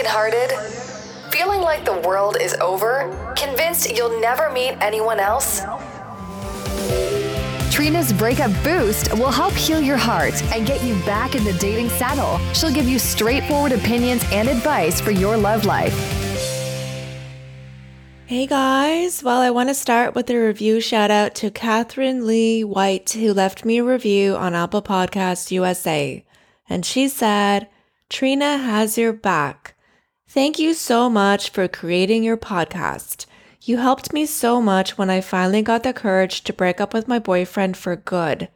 brokenhearted? Feeling like the world is over? Convinced you'll never meet anyone else? Trina's Breakup Boost will help heal your heart and get you back in the dating saddle. She'll give you straightforward opinions and advice for your love life. Hey guys, well, I want to start with a review shout out to Catherine Lee White, who left me a review on Apple Podcasts USA. And she said, Trina has your back. Thank you so much for creating your podcast. You helped me so much when I finally got the courage to break up with my boyfriend for good.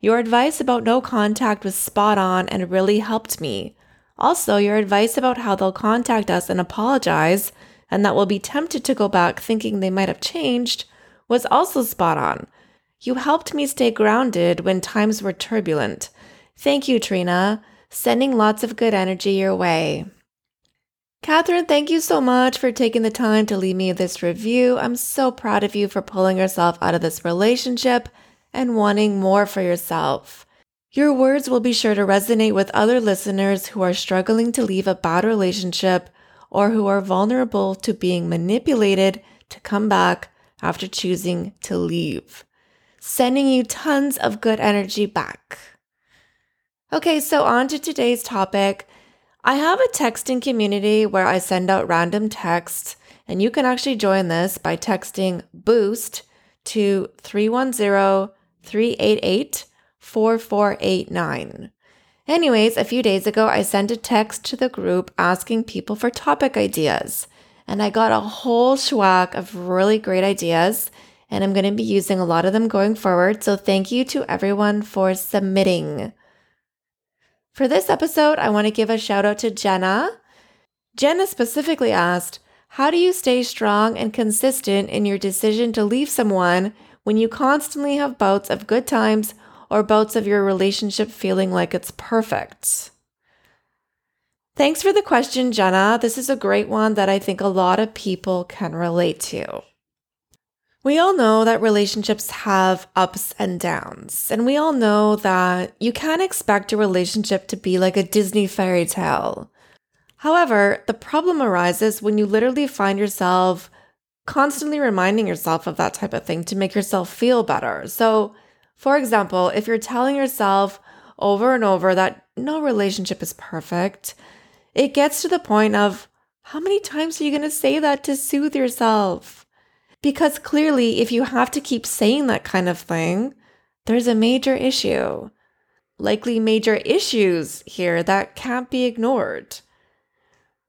Your advice about no contact was spot on and really helped me. Also, your advice about how they'll contact us and apologize, and that we'll be tempted to go back thinking they might have changed, was also spot on. You helped me stay grounded when times were turbulent. Thank you, Trina. Sending lots of good energy your way. Catherine, thank you so much for taking the time to leave me this review. I'm so proud of you for pulling yourself out of this relationship and wanting more for yourself. Your words will be sure to resonate with other listeners who are struggling to leave a bad relationship or who are vulnerable to being manipulated to come back after choosing to leave. Sending you tons of good energy back. Okay, so on to today's topic. I have a texting community where I send out random texts, and you can actually join this by texting BOOST to 310 388 4489. Anyways, a few days ago, I sent a text to the group asking people for topic ideas, and I got a whole schwack of really great ideas, and I'm going to be using a lot of them going forward. So, thank you to everyone for submitting. For this episode, I want to give a shout out to Jenna. Jenna specifically asked, How do you stay strong and consistent in your decision to leave someone when you constantly have bouts of good times or bouts of your relationship feeling like it's perfect? Thanks for the question, Jenna. This is a great one that I think a lot of people can relate to. We all know that relationships have ups and downs, and we all know that you can't expect a relationship to be like a Disney fairy tale. However, the problem arises when you literally find yourself constantly reminding yourself of that type of thing to make yourself feel better. So, for example, if you're telling yourself over and over that no relationship is perfect, it gets to the point of how many times are you going to say that to soothe yourself? Because clearly, if you have to keep saying that kind of thing, there's a major issue. Likely major issues here that can't be ignored.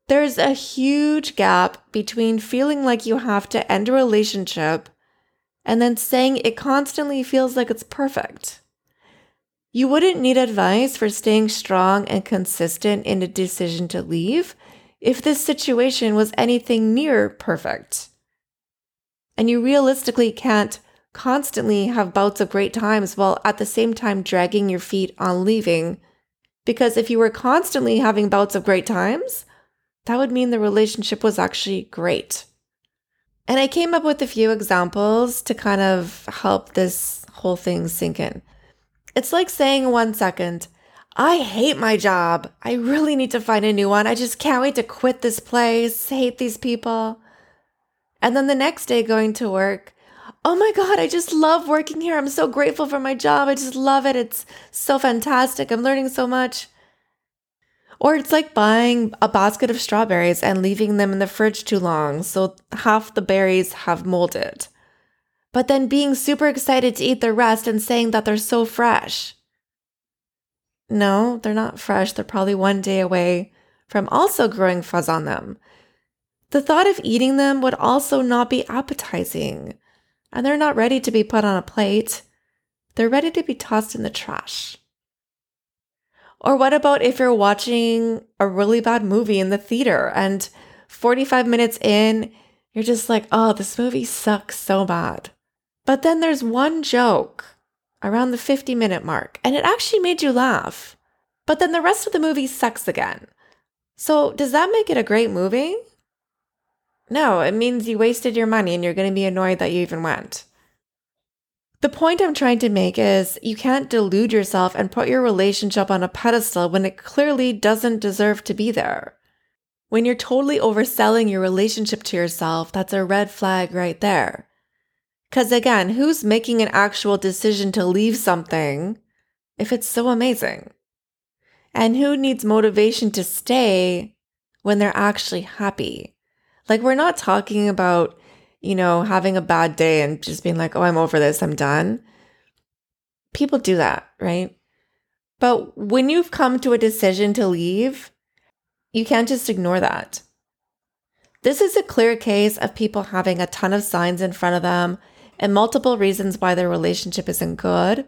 There's a huge gap between feeling like you have to end a relationship and then saying it constantly feels like it's perfect. You wouldn't need advice for staying strong and consistent in a decision to leave if this situation was anything near perfect. And you realistically can't constantly have bouts of great times while at the same time dragging your feet on leaving. Because if you were constantly having bouts of great times, that would mean the relationship was actually great. And I came up with a few examples to kind of help this whole thing sink in. It's like saying one second, I hate my job. I really need to find a new one. I just can't wait to quit this place, hate these people. And then the next day going to work, oh my God, I just love working here. I'm so grateful for my job. I just love it. It's so fantastic. I'm learning so much. Or it's like buying a basket of strawberries and leaving them in the fridge too long, so half the berries have molded. But then being super excited to eat the rest and saying that they're so fresh. No, they're not fresh. They're probably one day away from also growing fuzz on them. The thought of eating them would also not be appetizing, and they're not ready to be put on a plate. They're ready to be tossed in the trash. Or what about if you're watching a really bad movie in the theater and 45 minutes in, you're just like, oh, this movie sucks so bad. But then there's one joke around the 50 minute mark, and it actually made you laugh. But then the rest of the movie sucks again. So, does that make it a great movie? No, it means you wasted your money and you're going to be annoyed that you even went. The point I'm trying to make is you can't delude yourself and put your relationship on a pedestal when it clearly doesn't deserve to be there. When you're totally overselling your relationship to yourself, that's a red flag right there. Because again, who's making an actual decision to leave something if it's so amazing? And who needs motivation to stay when they're actually happy? Like, we're not talking about, you know, having a bad day and just being like, oh, I'm over this, I'm done. People do that, right? But when you've come to a decision to leave, you can't just ignore that. This is a clear case of people having a ton of signs in front of them and multiple reasons why their relationship isn't good,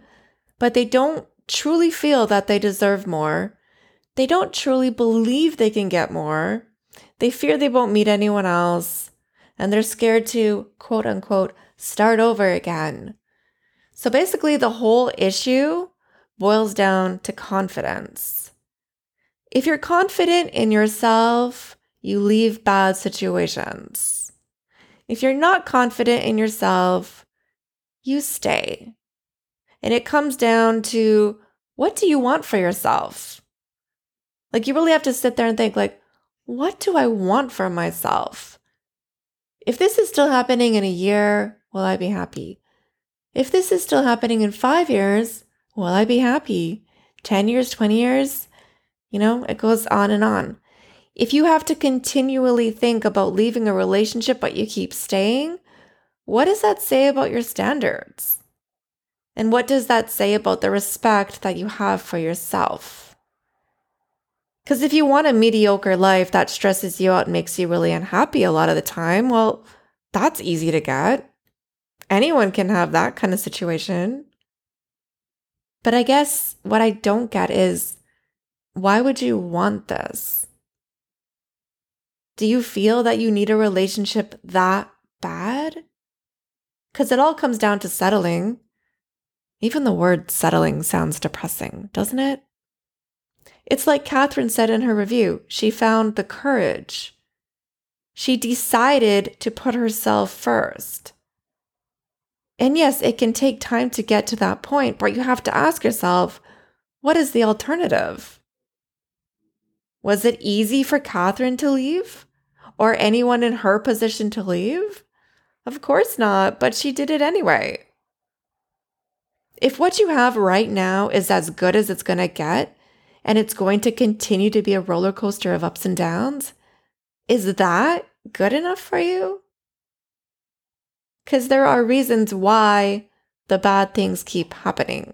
but they don't truly feel that they deserve more. They don't truly believe they can get more. They fear they won't meet anyone else, and they're scared to quote unquote start over again. So basically, the whole issue boils down to confidence. If you're confident in yourself, you leave bad situations. If you're not confident in yourself, you stay. And it comes down to what do you want for yourself? Like you really have to sit there and think like what do I want for myself? If this is still happening in a year, will I be happy? If this is still happening in 5 years, will I be happy? 10 years, 20 years? You know, it goes on and on. If you have to continually think about leaving a relationship but you keep staying, what does that say about your standards? And what does that say about the respect that you have for yourself? Because if you want a mediocre life that stresses you out and makes you really unhappy a lot of the time, well, that's easy to get. Anyone can have that kind of situation. But I guess what I don't get is why would you want this? Do you feel that you need a relationship that bad? Because it all comes down to settling. Even the word settling sounds depressing, doesn't it? It's like Catherine said in her review she found the courage. She decided to put herself first. And yes, it can take time to get to that point, but you have to ask yourself what is the alternative? Was it easy for Catherine to leave? Or anyone in her position to leave? Of course not, but she did it anyway. If what you have right now is as good as it's going to get, and it's going to continue to be a roller coaster of ups and downs, is that good enough for you? Because there are reasons why the bad things keep happening.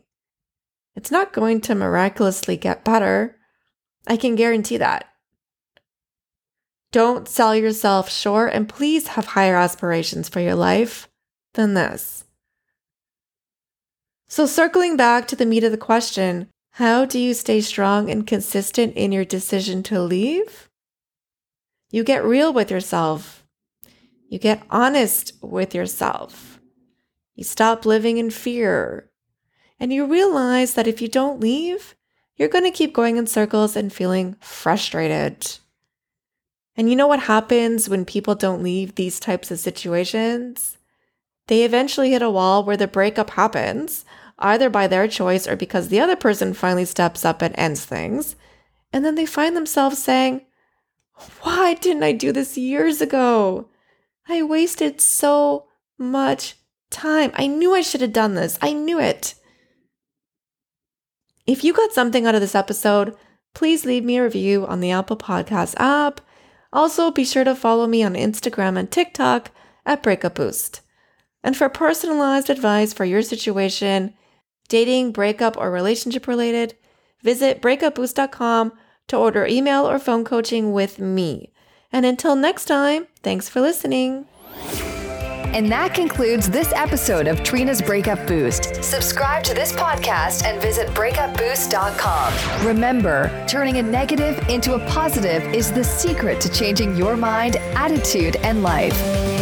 It's not going to miraculously get better. I can guarantee that. Don't sell yourself short and please have higher aspirations for your life than this. So, circling back to the meat of the question, how do you stay strong and consistent in your decision to leave? You get real with yourself. You get honest with yourself. You stop living in fear. And you realize that if you don't leave, you're going to keep going in circles and feeling frustrated. And you know what happens when people don't leave these types of situations? They eventually hit a wall where the breakup happens, either by their choice or because the other person finally steps up and ends things. And then they find themselves saying, Why didn't I do this years ago? I wasted so much time. I knew I should have done this. I knew it. If you got something out of this episode, please leave me a review on the Apple Podcast app also, be sure to follow me on Instagram and TikTok at Breakup Boost. And for personalized advice for your situation, dating, breakup, or relationship related, visit breakupboost.com to order email or phone coaching with me. And until next time, thanks for listening. And that concludes this episode of Trina's Breakup Boost. Subscribe to this podcast and visit breakupboost.com. Remember, turning a negative into a positive is the secret to changing your mind, attitude, and life.